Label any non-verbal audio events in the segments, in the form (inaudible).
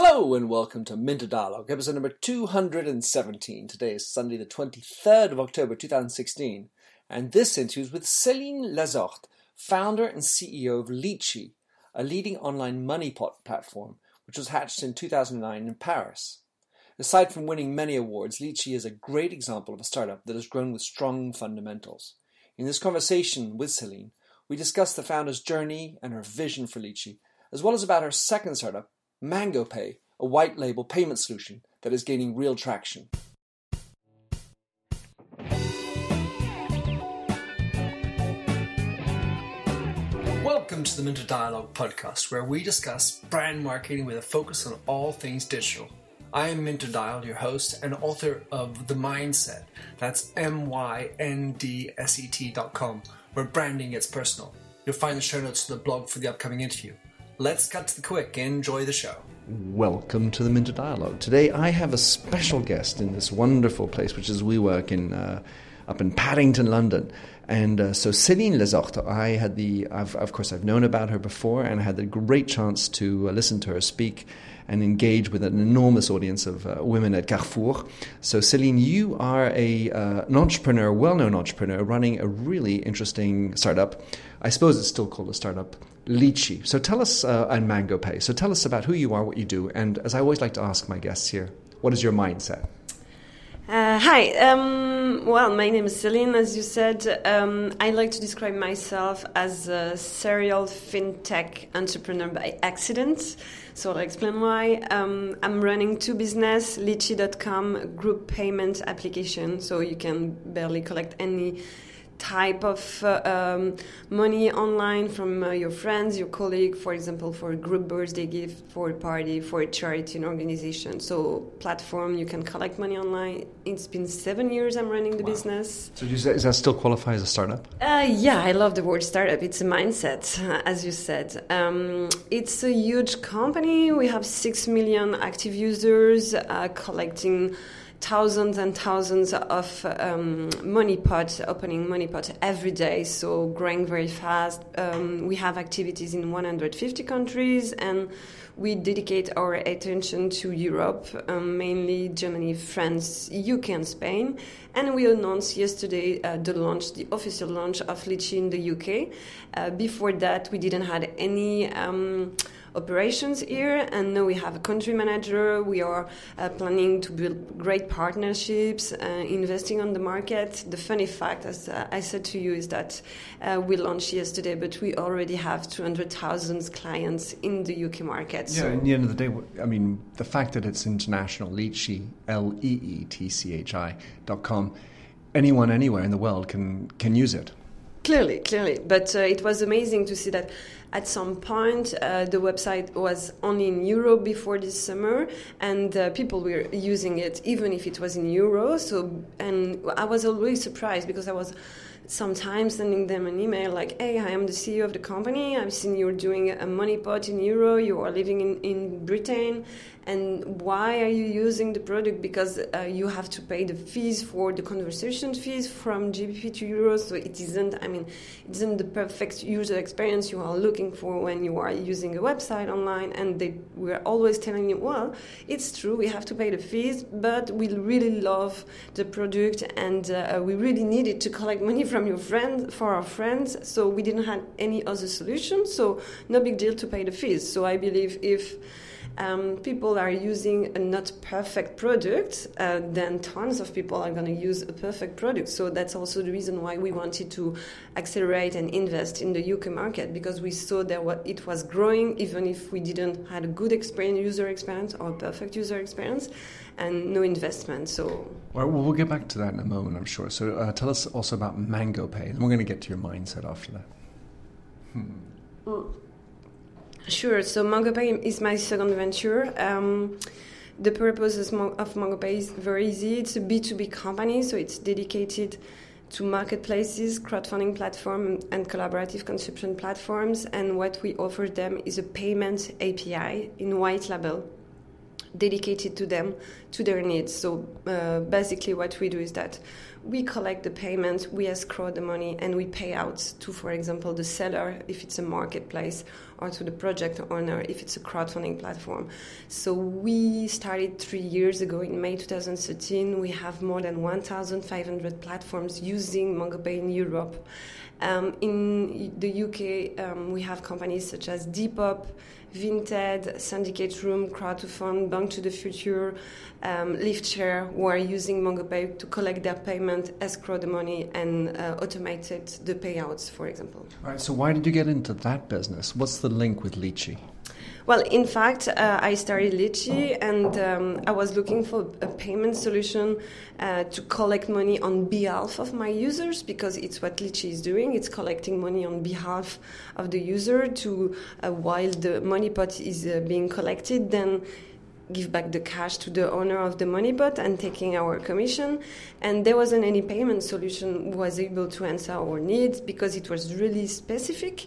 Hello and welcome to Minter Dialogue, episode number 217. Today is Sunday, the 23rd of October 2016, and this interview is with Céline Lazorthes, founder and CEO of Leetchi, a leading online money pot platform which was hatched in 2009 in Paris. Aside from winning many awards, Leetchi is a great example of a startup that has grown with strong fundamentals. In this conversation with Céline, we discuss the founder's journey and her vision for Leetchi, as well as about her second startup, MangoPay, a white label payment solution that is gaining real traction. Welcome to the Minter Dialogue podcast, where we discuss brand marketing with a focus on all things digital. I am Minter Dial, your host and author of The Myndset. That's M Y N D S E T dot com, where branding gets personal. You'll find the show notes to the blog for the upcoming interview. Let's cut to the quick and enjoy the show. Welcome to the Minter Dialogue. Today I have a special guest in this wonderful place, which is WeWork in uh, up in Paddington, London. And uh, so Céline Lazorthes, I had the, I've, of course, I've known about her before, and I had the great chance to uh, listen to her speak and engage with an enormous audience of uh, women at Carrefour. So, Céline, you are a, uh, an entrepreneur, well known entrepreneur, running a really interesting startup. I suppose it's still called a startup, Leetchi. So, tell us, uh, and MangoPay. So, tell us about who you are, what you do, and as I always like to ask my guests here, what is your mindset? Uh, hi. Um, well, my name is Céline. As you said, um, I like to describe myself as a serial fintech entrepreneur by accident. So I'll explain why. Um, I'm running two business, Leetchi.com, group payment application. So you can barely collect any type of uh, um, money online from uh, your friends, your colleague, for example, for a group birthday gift, for a party, for a charity and organization. So platform, you can collect money online. It's been seven years I'm running the wow. business. So does that, does that still qualify as a startup? Uh, yeah, I love the word startup. It's a mindset, (laughs) as you said. Um, it's a huge company. We have six million active users uh, collecting thousands and thousands of um, money pot opening money pot every day so growing very fast um, we have activities in 150 countries and we dedicate our attention to Europe, um, mainly Germany, France, UK, and Spain. And we announced yesterday uh, the launch, the official launch of Leetchi in the UK. Uh, before that, we didn't have any. Operations here, and now we have a country manager. We are uh, planning to build great partnerships, uh, investing on the market. The funny fact, as uh, I said to you, is that uh, we launched yesterday, but we already have 200,000 clients in the UK market. Yeah, so. at the end of the day, I mean, the fact that it's international, Leetchi, L E E T C H I dot com, anyone anywhere in the world can can use it. Clearly, clearly. But uh, it was amazing to see that at some point uh, the website was only in euro before this summer and uh, people were using it even if it was in euro so and i was always surprised because i was sometimes sending them an email like, hey, I am the CEO of the company. I've seen you're doing a money pot in euro. You are living in, in Britain. And why are you using the product? Because uh, you have to pay the fees for the conversation fees from GBP to euros. So it isn't, I mean, it isn't the perfect user experience you are looking for when you are using a website online. And they were always telling you, well, it's true, we have to pay the fees, but we really love the product and uh, we really need it to collect money from your friends for our friends so we didn't have any other solution so no big deal to pay the fees so i believe if um, people are using a not perfect product, uh, then tons of people are going to use a perfect product. So that's also the reason why we wanted to accelerate and invest in the UK market because we saw that what it was growing, even if we didn't had a good experience, user experience or perfect user experience, and no investment. So well, we'll get back to that in a moment, I'm sure. So uh, tell us also about MangoPay, and we're going to get to your mindset after that. Hmm. Well, Sure. So MangoPay is my second venture. Um, the purpose of MangoPay is very easy. It's a B2B company, so it's dedicated to marketplaces, crowdfunding platform, and collaborative consumption platforms. And what we offer them is a payment API in white label. Dedicated to them, to their needs. So uh, basically, what we do is that we collect the payment, we escrow the money, and we pay out to, for example, the seller if it's a marketplace, or to the project owner if it's a crowdfunding platform. So we started three years ago in May 2013. We have more than 1,500 platforms using MangoPay in Europe. Um, in the UK, um, we have companies such as Depop, Vinted, Syndicate Room, Crowd2Fund, Bank to the Future, um, LiftShare who are using MangoPay to collect their payment, escrow the money, and uh, automated the payouts, for example. All right, so why did you get into that business? What's the link with Leetchi? Well, in fact, uh, I started Leetchi and um, I was looking for a payment solution uh, to collect money on behalf of my users because it's what Leetchi is doing. It's collecting money on behalf of the user to uh, while the money pot is uh, being collected, then give back the cash to the owner of the money pot and taking our commission. And there wasn't any payment solution was able to answer our needs because it was really specific.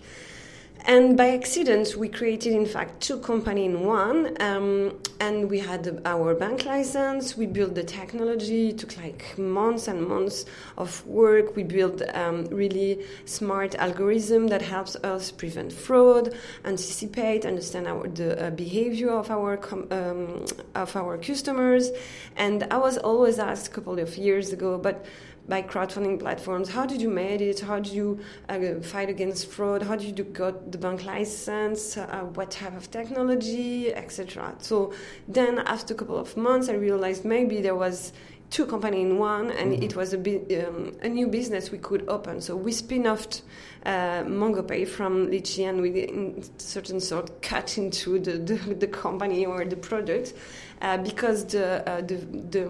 And by accident, we created, in fact, two companies in one. Um, and we had our bank license. We built the technology. It took like months and months of work. We built um, really smart algorithm that helps us prevent fraud, anticipate, understand our, the uh, behavior of our com- um, of our customers. And I was always asked a couple of years ago, but by crowdfunding platforms. How did you make it? How did you uh, fight against fraud? How did you got the bank license? Uh, what type of technology, etc. So then, after a couple of months, I realized maybe there was two company in one, and mm-hmm. it was a, um, a new business we could open. So we spin-offed uh, MangoPay from Leetchi, and we, in certain sort, cut into the, the, the company or the product uh, because the uh, the, the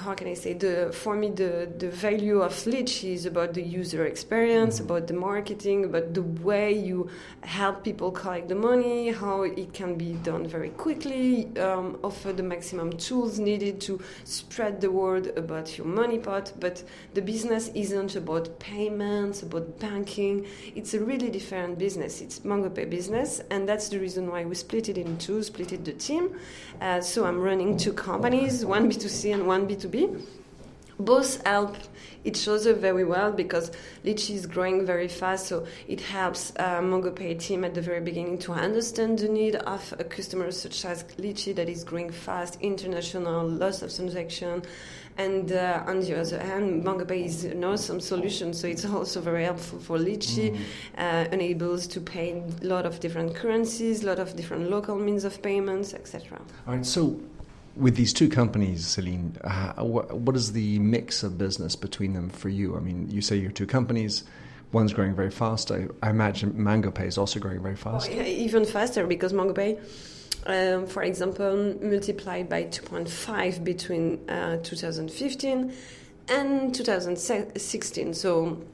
how can I say the for me the the value of Leetchi is about the user experience, mm-hmm. about the marketing, about the way you help people collect the money, how it can be done very quickly, um, offer the maximum tools needed to spread the word about your money pot. But the business isn't about payments, about banking. It's a really different business. It's MangoPay business, and that's the reason why we split it in two, split it the team. Uh, so I'm running two companies, one B2C and one B2B. Both help each other very well because Leetchi is growing very fast, so it helps uh, MangoPay team at the very beginning to understand the need of a customer such as Leetchi that is growing fast, international, lots of transaction, and uh, on the other hand, MangoPay is an awesome solution, so it's also very helpful for Leetchi, mm. uh, enables to pay a lot of different currencies, a lot of different local means of payments, etc. All right, so with these two companies, Celine, uh, what, is the mix of business between them for you? I mean, you say you're two companies. One's growing very fast. I, I imagine MangoPay is also growing very fast. Oh, even faster because MangoPay, um, for example, multiplied by 2.5 between uh, 2015 and 2016. So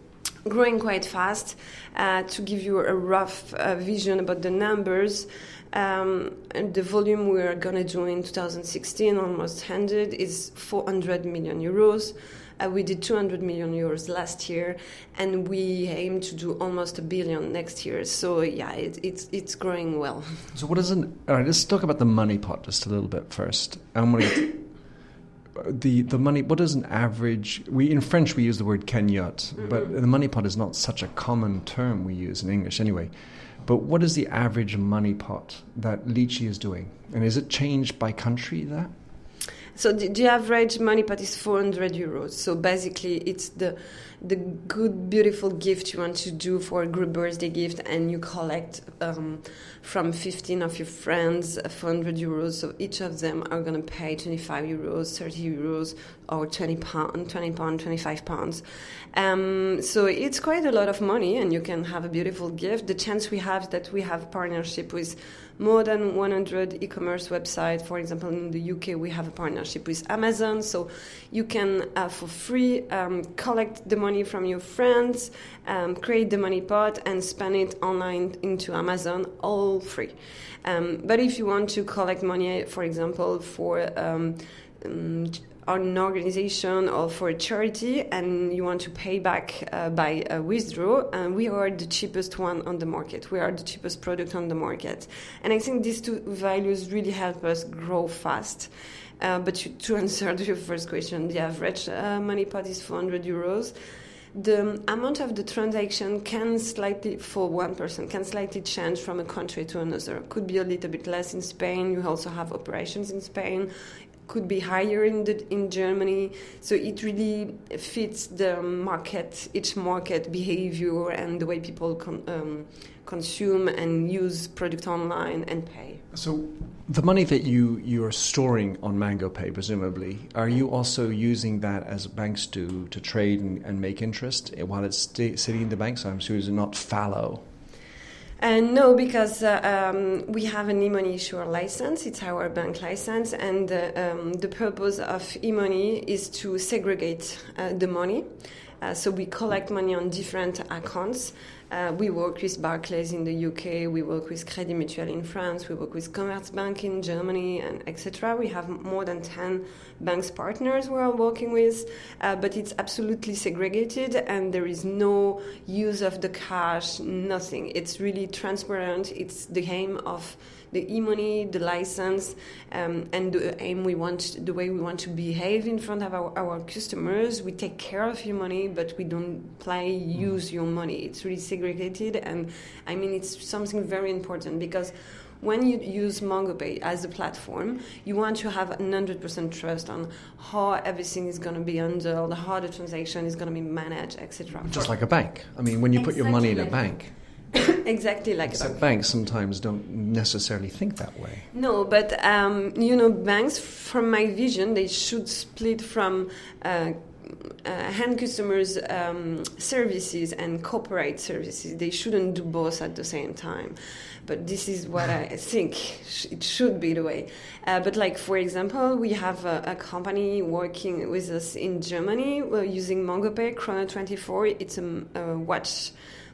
growing quite fast. Uh, to give you a rough uh, vision about the numbers, um, and the volume we are going to do in 2016, almost 100, is 400 million euros. Uh, we did 200 million euros last year, and we aim to do almost a billion next year. So yeah, it, it's it's growing well. (laughs) So what is an? All right, let's talk about the money pot just a little bit first. I'm going to the the money. What is an average? We in French we use the word cagnotte, mm-hmm. but the money pot is not such a common term we use in English anyway. But what is the average money pot that Leetchi is doing? And is it changed by country there? So the, the, average money pot is 400 euros. So basically, it's the the good, beautiful gift you want to do for a group birthday gift, and you collect um, from 15 of your friends 400 euros. So each of them are going to pay 25 euros, 30 euros, or 20 pound, 20 pound, 25 pounds. Um, so it's quite a lot of money, and you can have a beautiful gift. The chance we have that we have partnership with more than 100 e-commerce websites. For example, in the UK, we have a partnership with Amazon, so you can, uh, for free, um, collect the money from your friends, um, create the money pot, and spend it online into Amazon, all free. Um, but if you want to collect money, for example, for um, um, an organization or for a charity and you want to pay back uh, by a withdraw, and we are the cheapest one on the market. We are the cheapest product on the market. And I think these two values really help us grow fast. Uh, but to, to, (laughs) answer to your first question, the average uh, money pot is 400 euros. The amount of the transaction can slightly, for one person, can slightly change from a country to another. Could be a little bit less in Spain. You also have operations in Spain could be higher in the, in Germany. So it really fits the market, each market behavior and the way people con, um, consume and use product online and pay. So the money that you you are storing on Mango Pay, presumably, are you also using that as banks do to trade and, and make interest while it's sitting in the bank? So I'm sure it's not fallow. And no, because uh, um, we have an e-money issuer license. It's our bank license, and uh, um, the purpose of e-money is to segregate uh, the money. Uh, so we collect money on different accounts. Uh, we work with Barclays in the UK. We work with Crédit Mutuel in France. We work with Commerzbank in Germany, and etc. We have more than ten banks partners we are working with, uh, but it's absolutely segregated, and there is no use of the cash. Nothing. It's really transparent. It's the aim of the e-money, the license, um, and the aim we want, the way we want to behave in front of our, our customers. We take care of your money, but we don't play use your money. It's really segregated, and I mean it's something very important because when you use MangoPay as a platform, you want to have 100% trust on how everything is going to be handled, how the transaction is going to be managed, etc. Just like a bank. I mean, when you exactly put your money in a bank, (coughs) exactly like so banks sometimes don't necessarily think that way. No but um, you know banks from my vision they should split from uh, uh, hand customers um, services and corporate services. They shouldn't do both at the same time. But this is what i (laughs) think it should be the way. Uh, but like for example we have a, a, company working with us in germany We're using mangopay chrono 24 it's a, a watch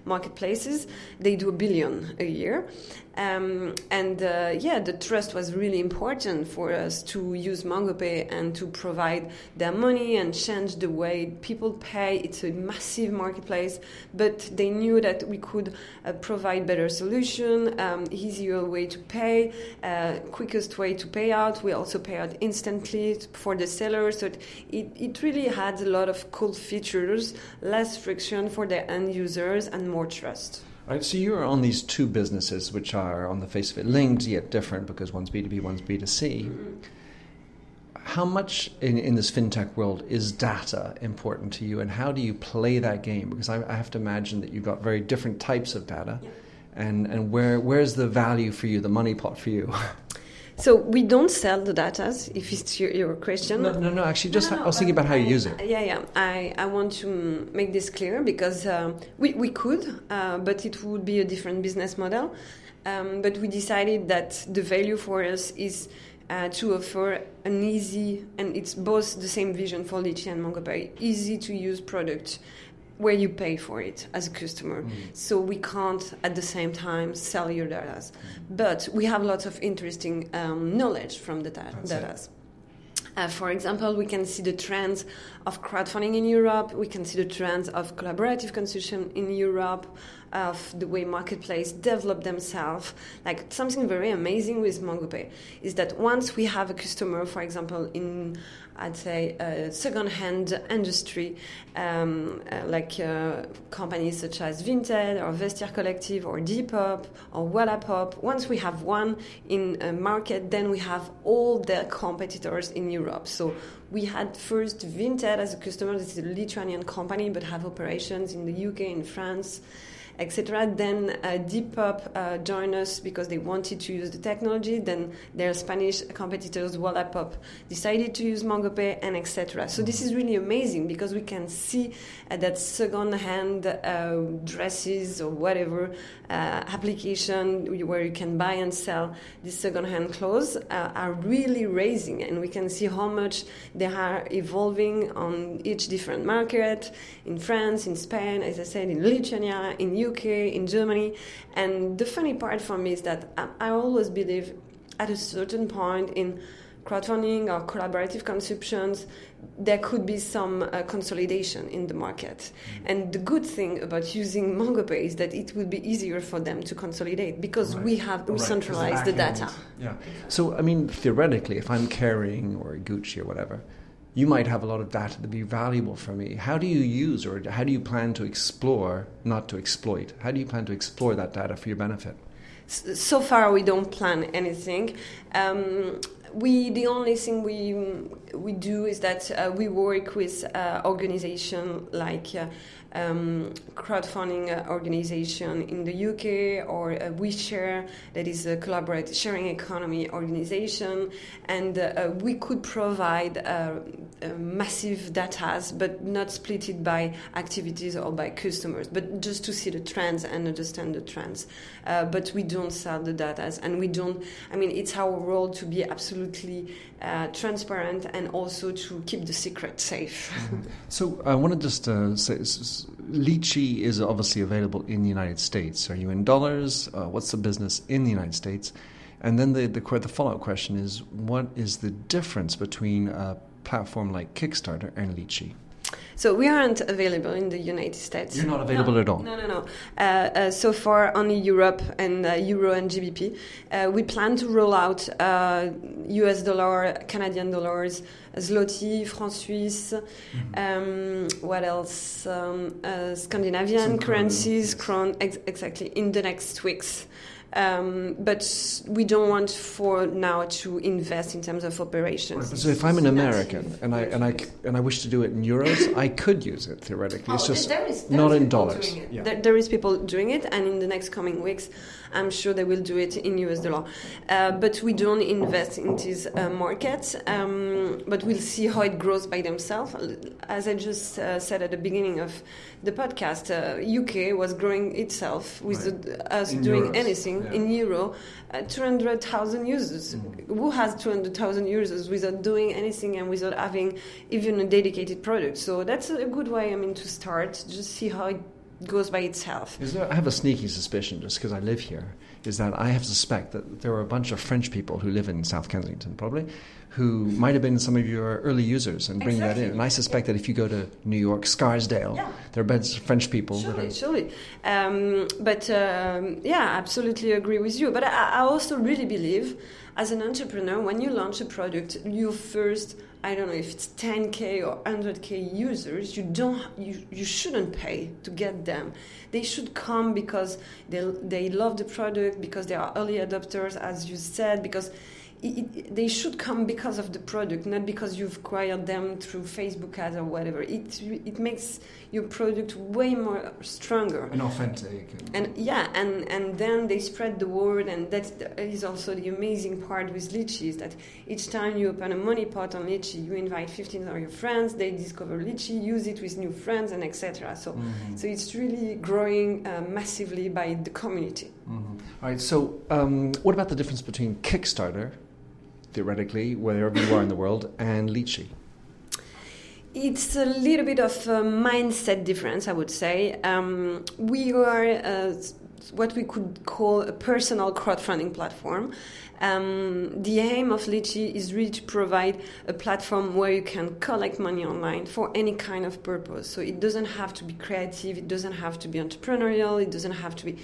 marketplaces. They do a billion a year, um, and uh, yeah, the trust was really important for us to use MangoPay and to provide their money and change the way people pay. It's a massive marketplace, but they knew that we could uh, provide better solution, um, easier way to pay, uh, quickest way to pay out. We also pay out instantly for the seller, so it, it really had a lot of cool features, less friction for the end users, and more trust. Right, so you're on these two businesses, which are on the face of it linked yet different because one's B2B, one's B2C. Mm-hmm. How much in, in this fintech world is data important to you, and how do you play that game? Because I, I have to imagine that you've got very different types of data, yeah. and, and where, where's the value for you, the money pot for you? (laughs) So we don't sell the data, if it's your, your question. No, no, no. Actually, just no, no, I was thinking about how you use it. Yeah, yeah. I, I want to make this clear because uh, we we could, uh, but it would be a different business model. Um, but we decided that the value for us is uh, to offer an easy and it's both the same vision for Leetchi and MangoPay, easy to use product where you pay for it as a customer. Mm. So we can't at the same time sell your data. Mm. But we have lots of interesting um, knowledge from the data. Uh, for example, we can see the trends of crowdfunding in Europe. We can see the trends of collaborative consumption in Europe, of the way marketplace develop themselves. Like something very amazing with MangoPay is that once we have a customer, for example, in I'd say a second-hand industry, um, uh, like uh, companies such as Vinted or Vestiaire Collective or Depop or Wallapop. Once we have one in a market, then we have all their competitors in Europe. So we had first Vinted as a customer. This is a Lithuanian company, but have operations in the UK, in France etc. Then uh, Depop uh, joined us because they wanted to use the technology. Then their Spanish competitors, Wallapop, decided to use MangoPay, and etc. So this is really amazing because we can see uh, that second-hand uh, dresses or whatever uh, application where you can buy and sell these second-hand clothes uh, are really raising, and we can see how much they are evolving on each different market in France, in Spain, as I said, in Lithuania, in UK, in Germany. And the funny part for me is that I, I always believe at a certain point in crowdfunding or collaborative consumptions, there could be some uh, consolidation in the market. Mm-hmm. And the good thing about using MangoPay is that it will be easier for them to consolidate because Right. we have we Right, 'cause centralized the back data. Yeah. So, I mean, theoretically, if I'm Kering or Gucci or whatever, you might have a lot of data to be valuable for me. How do you use or how do you plan to explore, not to exploit? How do you plan to explore that data for your benefit? So far we don't plan anything um, we the only thing we we do is that uh, we work with uh, organization like uh, um, crowdfunding uh, organization in the UK or uh, WeShare that is a collaborative sharing economy organization. And uh, uh, we could provide uh, uh, massive data but not split it by activities or by customers but just to see the trends and understand the trends. But we don't sell the data and we don't i mean it's our role to be absolutely transparent and also to keep the secret safe. (laughs) So, I want to just say Leetchi is obviously available in the United States. Are you in dollars? Uh, what's the business in the United States? And then the, the, the follow up question is what is the difference between a platform like Kickstarter and Leetchi? So we aren't available in the United States. You're not available no, at all? No, no, no. Uh, uh, so far, only Europe and uh, Euro and GBP. Uh, we plan to roll out uh, US dollar, Canadian dollars, zloty, franc Suisse. Um, what else? Um, uh, Scandinavian Some currencies, kron, ex- exactly, in the next weeks. Um, but we don't want for now to invest in terms of operations. So if I'm an American and I and I c- and I wish to do it in euros, (laughs) I could use it theoretically. It's Oh, just there is, there not is in dollars. doing it. Yeah. There, there is people doing it, and in the next coming weeks, I'm sure they will do it in US dollar. Uh, but we don't invest in these uh, markets. Um, but we'll see how it grows by themselves. As I just uh, said at the beginning of the podcast, uh, UK was growing itself with Right. the, us In doing euros, anything yeah. in euro. Uh, 200,000 users. Mm. Who has 200,000 users without doing anything and without having even a dedicated product? So that's a good way, I mean, to start. Just see how it goes by itself. Is there, I have a sneaky suspicion, just because I live here, is that I have suspect that there are a bunch of French people who live in South Kensington, probably, who might have been some of your early users and bring that in. And I suspect that if you go to New York, Scarsdale, Yeah. there are bunch of French people that Surely, are. surely. Um, but um, yeah, absolutely agree with you. But I, I also really believe, as an entrepreneur, when you launch a product, you first, I don't know if it's 10k or 100k users, you don't, you, you shouldn't pay to get them. They should come because they they love the product, because they are early adopters, as you said, because. It, it, they should come because of the product, not because you've acquired them through Facebook ads or whatever. It it makes your product way more stronger. And authentic. And yeah, and, and then they spread the word, and that is also the amazing part with Leetchi is that each time you open a money pot on Leetchi, you invite 15 of your friends, they discover Leetchi, use it with new friends, and etc. So, Mhm. so it's really growing uh, massively by the community. Mhm. All right. So, um, what about the difference between Kickstarter, theoretically, wherever you are in the world, and Leetchi? It's a little bit of a mindset difference, I would say. Um, we are uh, what we could call a personal crowdfunding platform. Um, the aim of Leetchi is really to provide a platform where you can collect money online for any kind of purpose. So it doesn't have to be creative, it doesn't have to be entrepreneurial, it doesn't have to be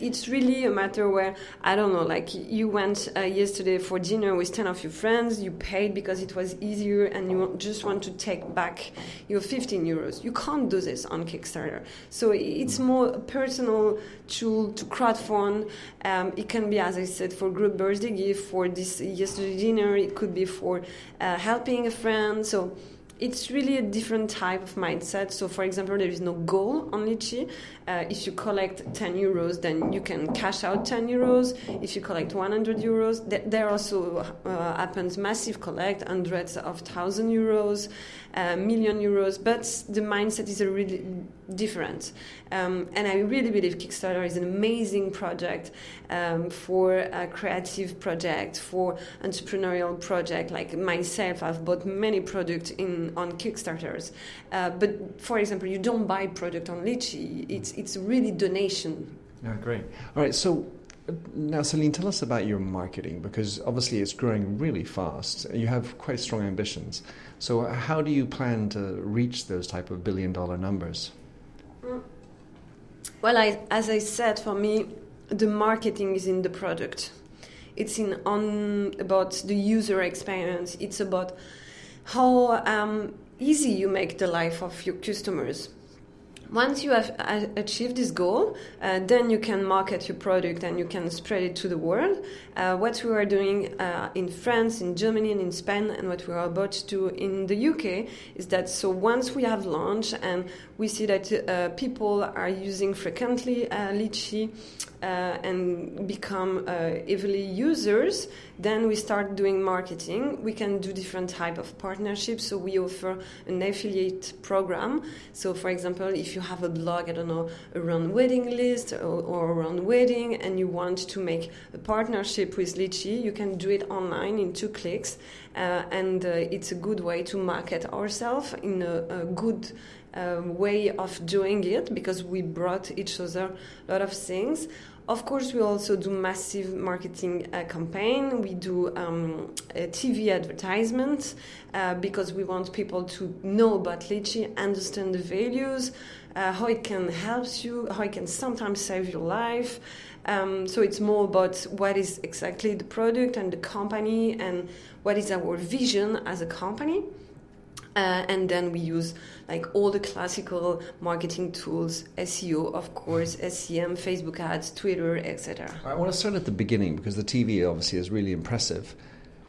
it's really a matter where I don't know, like you went uh, yesterday for dinner with ten of your friends, you paid because it was easier, and you just want to take back your fifteen euros. You can't do this on Kickstarter, so it's more a personal tool to crowdfund. Um, it can be, as I said, for group birthday gift, for this yesterday dinner. It could be for uh, helping a friend. So it's really a different type of mindset. So, for example, there is no goal on Leetchi. Uh, if you collect 10 euros, then you can cash out 10 euros. If you collect 100 euros, th- there also uh, happens massive collect, hundreds of thousand euros, uh, million euros. But the mindset is a really different. Um, and I really believe Kickstarter is an amazing project um, for a creative project, for entrepreneurial project. Like myself, I've bought many products in on Kickstarters. Uh, but for example, you don't buy product on Leetchi. It's it's really donation. Yeah, great. All right, so uh, Now, Celine, tell us about your marketing because obviously it's growing really fast. You have quite strong ambitions. So, uh, how do you plan to reach those type of billion dollar numbers? Mm. Well, I, as I said, for me, the marketing is in the product. It's in on about the user experience. It's about how um, easy you make the life of your customers once you have achieved this goal, uh, then you can market your product and you can spread it to the world. Uh, what we are doing uh, in France, in Germany, and in Spain, and what we are about to do in the UK is that so once we have launched and we see that uh, people are using frequently uh, Leetchi uh, and become heavily users, then we start doing marketing. We can do different type of partnerships. So we offer an affiliate program. So for example, if you have a blog, I don't know, around wedding list or, or around wedding, and you want to make a partnership with Leetchi, you can do it online in two clicks, uh, and uh, it's a good way to market ourselves in a, a good uh, way of doing it because we brought each other a lot of things. Of course, we also do massive marketing uh, campaign. We do um, TV advertisements uh, because we want people to know about Leetchi, understand the values, uh, how it can help you, how it can sometimes save your life. Um, so it's more about what is exactly the product and the company and what is our vision as a company. Uh, and then we use like all the classical marketing tools, SEO, of course, SEM, Facebook ads, Twitter, etc. I want to start at the beginning because the TV obviously is really impressive.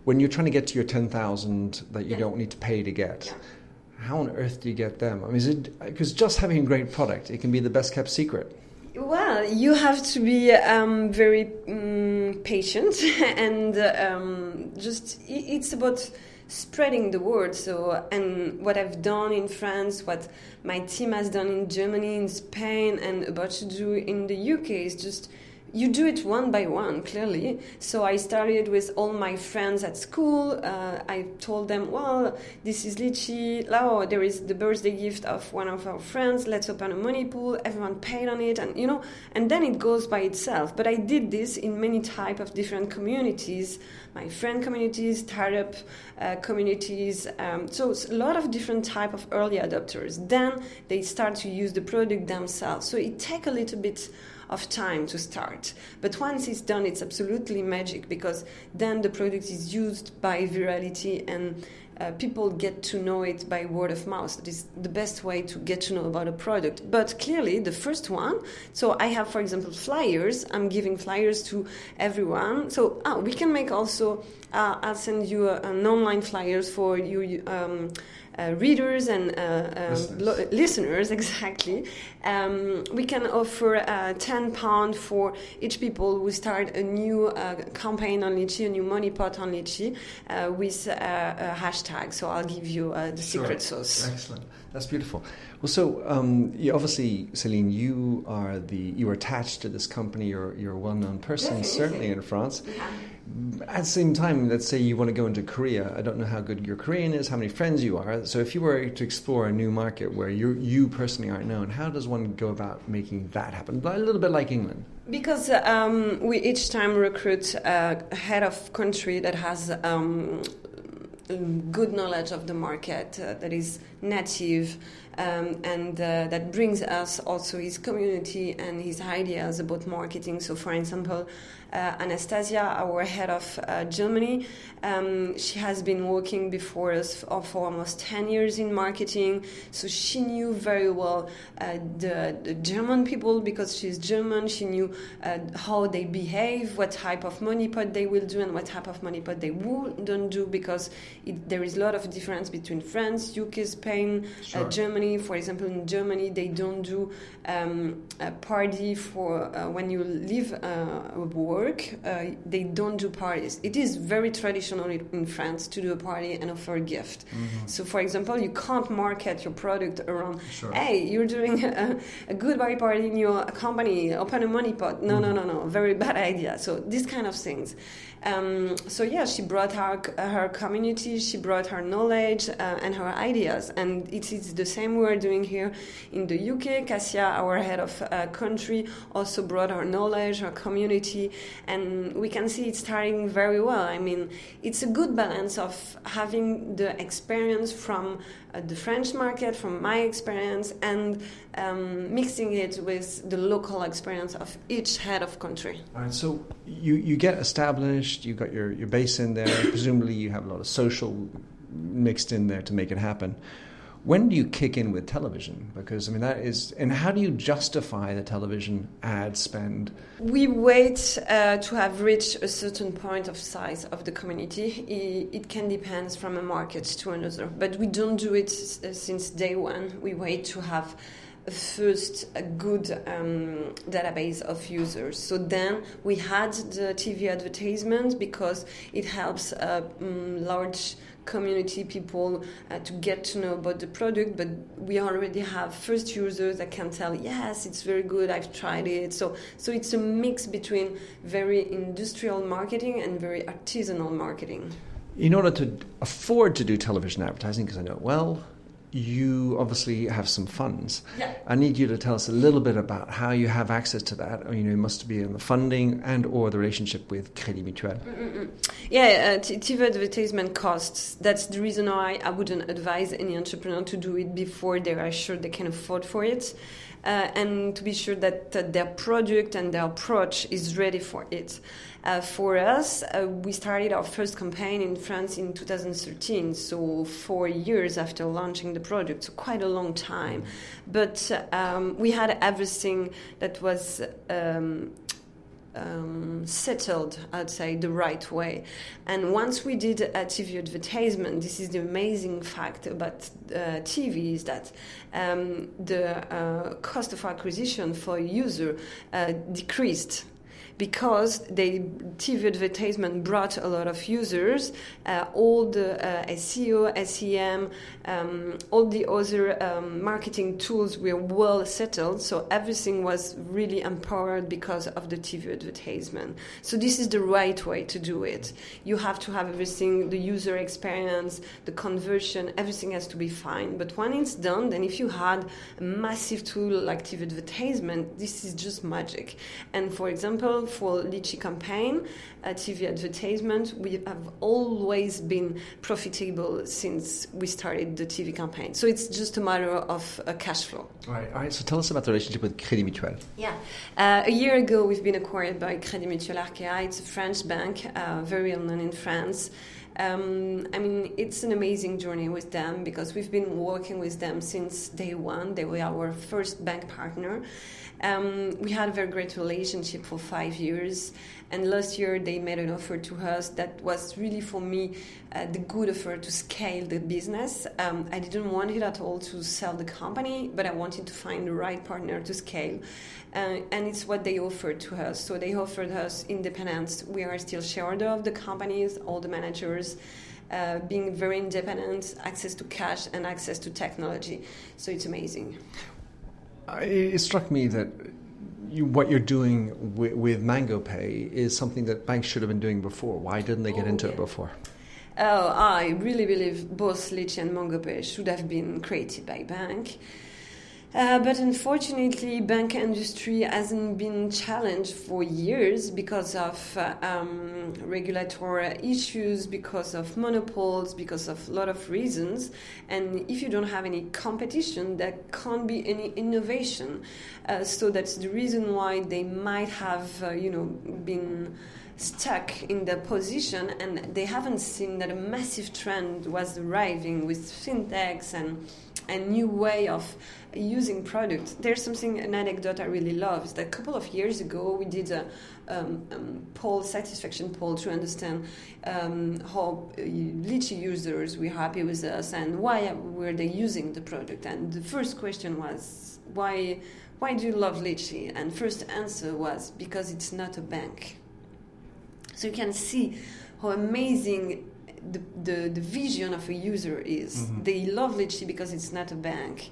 When you're trying to get to your 10,000 that you yeah. don't need to pay to get, yeah. how on earth do you get them? I mean, is it because just having a great product, it can be the best kept secret? Well, you have to be um, very um, patient (laughs) and um, just it's about spreading the word. So, and what I've done in France, what my team has done in Germany, in Spain, and about to do in the UK is just you do it one by one, clearly. So I started with all my friends at school. Uh, I told them, well, this is Leetchi. Oh, there is the birthday gift of one of our friends. Let's open a money pool. Everyone paid on it, and you know, and then it goes by itself. But I did this in many type of different communities, my friend communities, startup uh, communities. Um, so a lot of different type of early adopters. Then they start to use the product themselves. So it take a little bit of time to start. But once it's done, it's absolutely magic because then the product is used by virality and uh, people get to know it by word of mouth. That is the best way to get to know about a product. But clearly, the first one. So I have, for example, flyers. I'm giving flyers to everyone. So ah, we can make also. Uh, I'll send you an online flyers for you. Um, uh, readers and uh, um, listeners. Lo- listeners. (laughs) exactly. Um, we can offer uh, 10 pounds for each people who start a new uh, campaign on Leetchi, a new money pot on Leetchi uh, with a hashtag. So I'll give you the sure. secret sauce. Excellent. That's beautiful. Well, so um, you obviously, Celine, you are the you are attached to this company. You're you're a well-known person, certainly in France. Yeah. At the same time, let's say you want to go into Korea. I don't know how good your Korean is, how many friends you are. So, if you were to explore a new market where you you personally aren't known, how does one go about making that happen? A little bit like England. Because um, we each time recruit a head of country that has um, good knowledge of the market, uh, that is native, um, and uh, that brings us also his community and his ideas about marketing. So, for example, uh, Anastasia, our head of uh, Germany. Um, she has been working before us for, for, almost 10 years in marketing, so she knew very well uh, the, the, German people because she's German. She knew uh, how they behave, what type of money pot they will do, and what type of money pot they wouldn't do because it, there is a lot of difference between France, UK, Spain, uh, sure. Germany. For example, in Germany, they don't do um, a party for uh, when you leave work work, uh, they don't do parties. It is very traditional in France to do a party and offer a gift. Mm-hmm. So, for example, you can't market your product around, sure. hey, you're doing a, a goodbye party in your company, open a money pot. No, mm-hmm. no, no, no, very bad idea. So, these kind of things. Um, so yeah, she brought her her community, she brought her knowledge uh, and her ideas, and it is the same we are doing here in the UK. Cassia, our head of uh, country, also brought our knowledge, our community, and we can see it's starting very well. I mean, it's a good balance of having the experience from uh, the French market, from my experience, and um, mixing it with the local experience of each head of country. All right, so you, you get established, you've got your, your base in there, presumably you have a lot of social mixed in there to make it happen. When do you kick in with television? Because I mean that is, and how do you justify the television ad spend? We wait uh, to have reached a certain point of size of the community. It, can depend from a market to another, but we don't do it uh, since day one. We wait to have first a good um, database of users. So then we had the TV advertisement because it helps a um, large community people uh, to get to know about the product but we already have first users that can tell yes it's very good i've tried it so so it's a mix between very industrial marketing and very artisanal marketing in order to afford to do television advertising because i know well you obviously have some funds. Yeah. I need you to tell us a little bit about how you have access to that. You know, it must be in the funding and or the relationship with Crédit Mutuel. Mm-mm. Yeah, uh, TV advertisement costs. That's the reason why I wouldn't advise any entrepreneur to do it before they are sure they can afford for it. Uh, and to be sure that uh, their product and their approach is ready for it. Uh, for us, uh, we started our first campaign in France in 2013, so four years after launching the product, so quite a long time. But um, we had everything that was. Um, um, settled, I'd say, the right way. And once we did a TV advertisement, this is the amazing fact about uh, TV is that um, the uh, cost of acquisition for a user uh, decreased because the TV advertisement brought a lot of users. Uh, all the uh, SEO, SEM, um, all the other um, marketing tools were well settled, so everything was really empowered because of the TV advertisement. So this is the right way to do it. You have to have everything, the user experience, the conversion, everything has to be fine. But when it's done, then if you had a massive tool like TV advertisement, this is just magic. And for example, for Leetchi campaign, uh, TV advertisement, we have always been profitable since we started the TV campaign. So it's just a matter of uh, cash flow. All right, all right. So tell us about the relationship with Crédit Mutuel. Yeah. Uh, a year ago, we've been acquired by Crédit Mutuel Arkea. It's a French bank, uh, very well known in France. Um, I mean, it's an amazing journey with them because we've been working with them since day one. They were our first bank partner. Um, we had a very great relationship for five years, and last year they made an offer to us that was really for me uh, the good offer to scale the business. Um, I didn't want it at all to sell the company, but I wanted to find the right partner to scale. Uh, and it's what they offered to us. So they offered us independence. We are still shareholder of the companies, all the managers. Uh, being very independent, access to cash, and access to technology. So it's amazing. It struck me that you, what you're doing with, with Mango Pay is something that banks should have been doing before. Why didn't they get oh, into yeah. it before? Oh, I really believe both Leetchi and Mango Pay should have been created by bank. Uh, but unfortunately, bank industry hasn't been challenged for years because of uh, um, regulatory issues, because of monopoles, because of a lot of reasons. And if you don't have any competition, there can't be any innovation. Uh, so that's the reason why they might have, uh, you know, been stuck in their position and they haven't seen that a massive trend was arriving with fintechs and a new way of using products. There's something, an anecdote I really love is that a couple of years ago we did a um, um, poll, satisfaction poll to understand um, how uh, users were happy with us and why were they using the product. And the first question was, why, why do you love Leetchi? And first answer was, because it's not a bank. So you can see how amazing the, the, the vision of a user is. Mm-hmm. They love Leetchi because it's not a bank.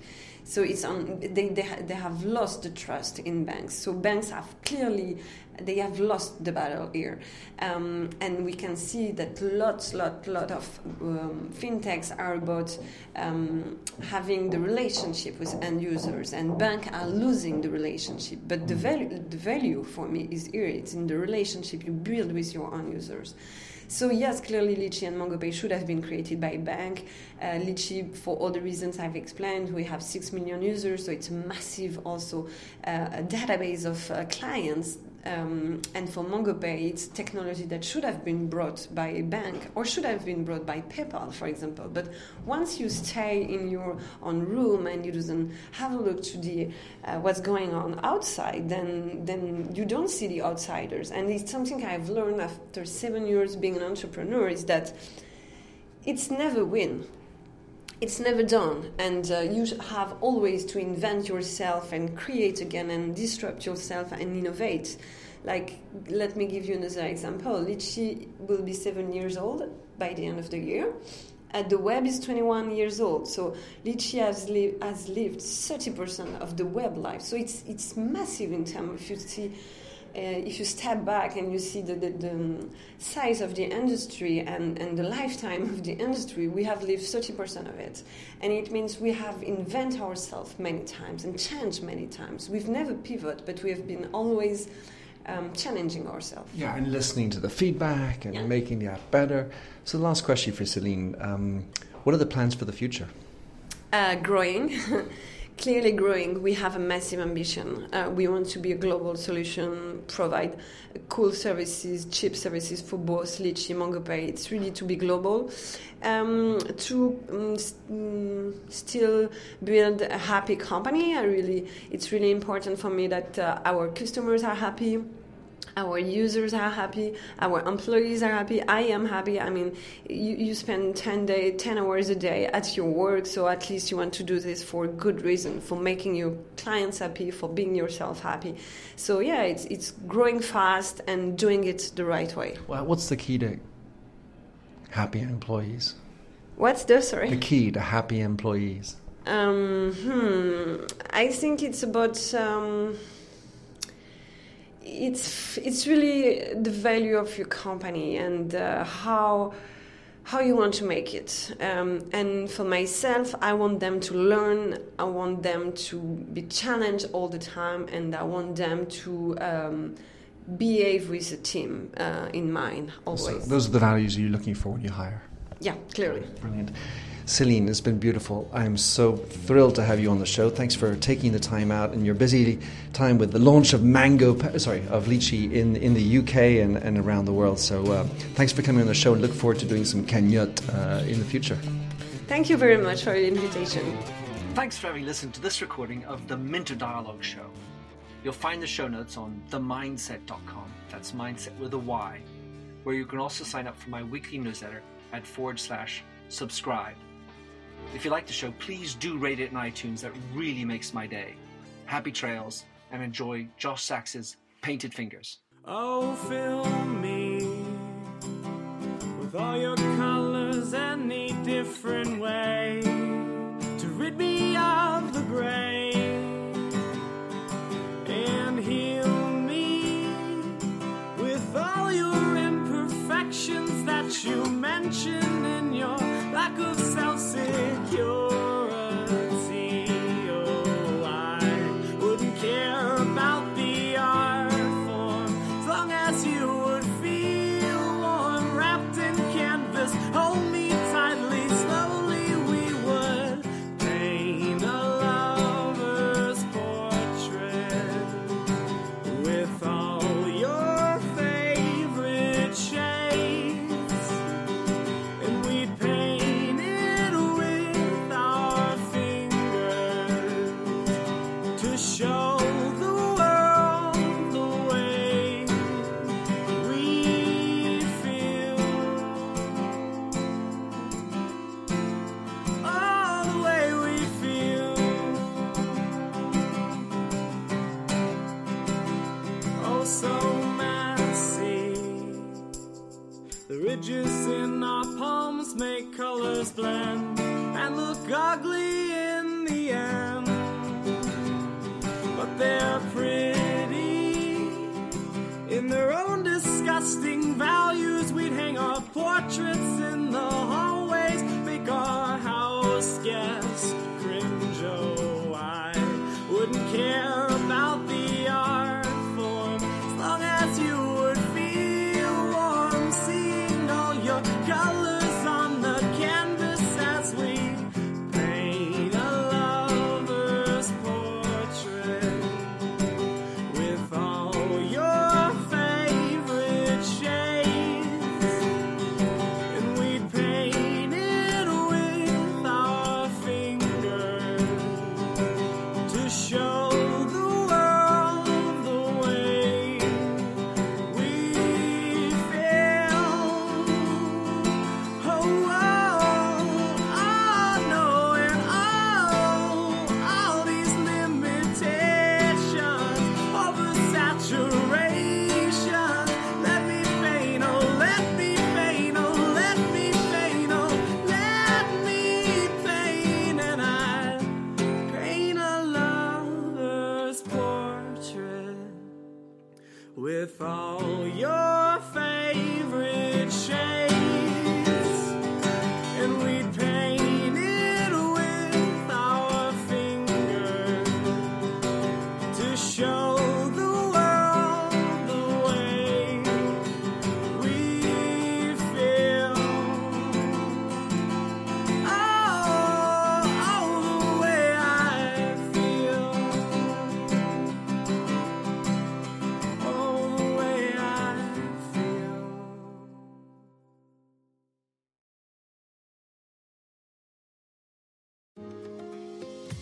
So it's on, they, they, they have lost the trust in banks. So banks have clearly, they have lost the battle here. Um, and we can see that lots, lot, lot of um, fintechs are about um, having the relationship with end users and banks are losing the relationship. But the value, the value for me is here. It's in the relationship you build with your own users. So yes, clearly Leetchi and MangoPay should have been created by a bank. Uh, Leetchi, for all the reasons I've explained, we have six million users, so it's a massive also uh, a database of uh, clients. Um, and for MangoPay, it's technology that should have been brought by a bank or should have been brought by PayPal, for example. But once you stay in your own room and you doesn't have a look to the uh, what's going on outside, then then you don't see the outsiders. And it's something I've learned after seven years being an entrepreneur is that it's never win. It's never done, and uh, you have always to invent yourself and create again and disrupt yourself and innovate. Like, let me give you another example. Leetchi will be seven years old by the end of the year. Uh, the web is 21 years old, so Leetchi has, li- has lived 30% of the web life. So it's it's massive in terms. of you see, if you step back and you see the, the, the size of the industry and, and the lifetime of the industry, we have lived 30% of it. And it means we have invented ourselves many times and changed many times. We've never pivoted, but we have been always um, challenging ourselves. Yeah, and listening to the feedback and Yeah. making the app better. So, the last question for Celine um, What are the plans for the future? Uh, growing, (laughs) clearly growing. We have a massive ambition. Uh, we want to be a global solution, provide cool services, cheap services for both Leetchi, and MangoPay. It's really to be global. Um, to um, s- mm, still build a happy company. I really, it's really important for me that uh, our customers are happy our users are happy our employees are happy i am happy i mean you, you spend 10 day 10 hours a day at your work so at least you want to do this for a good reason for making your clients happy for being yourself happy so yeah it's it's growing fast and doing it the right way Well, what's the key to happy employees? what's the sorry The key to happy employees? Um, hmm. I think it's about. Um, it's it's really the value of your company and uh, how how you want to make it. Um, and for myself, I want them to learn. I want them to be challenged all the time, and I want them to um, behave with the team uh, in mind So always. those are the values you're looking for when you hire. yeah, clearly. Brilliant. Celine, it's been beautiful. I'm so thrilled to have you on the show. Thanks for taking the time out in your busy time with the launch of Mango, sorry, of Leetchi in, in the UK and, and around the world. So uh, thanks for coming on the show and look forward to doing some cagnotte uh, in the future. Thank you very much for the invitation. Thanks for having listened to this recording of the Minter Dialogue Show. You'll find the show notes on themyndset.com. That's mindset with a Y, where you can also sign up for my weekly newsletter at forward slash subscribe. If you like the show, please do rate it in iTunes. That really makes my day. Happy trails and enjoy Josh Sachs's Painted Fingers. Oh, fill me with all your colors any different way to rid me of the gray and heal me with all your imperfections that you mention in your lack of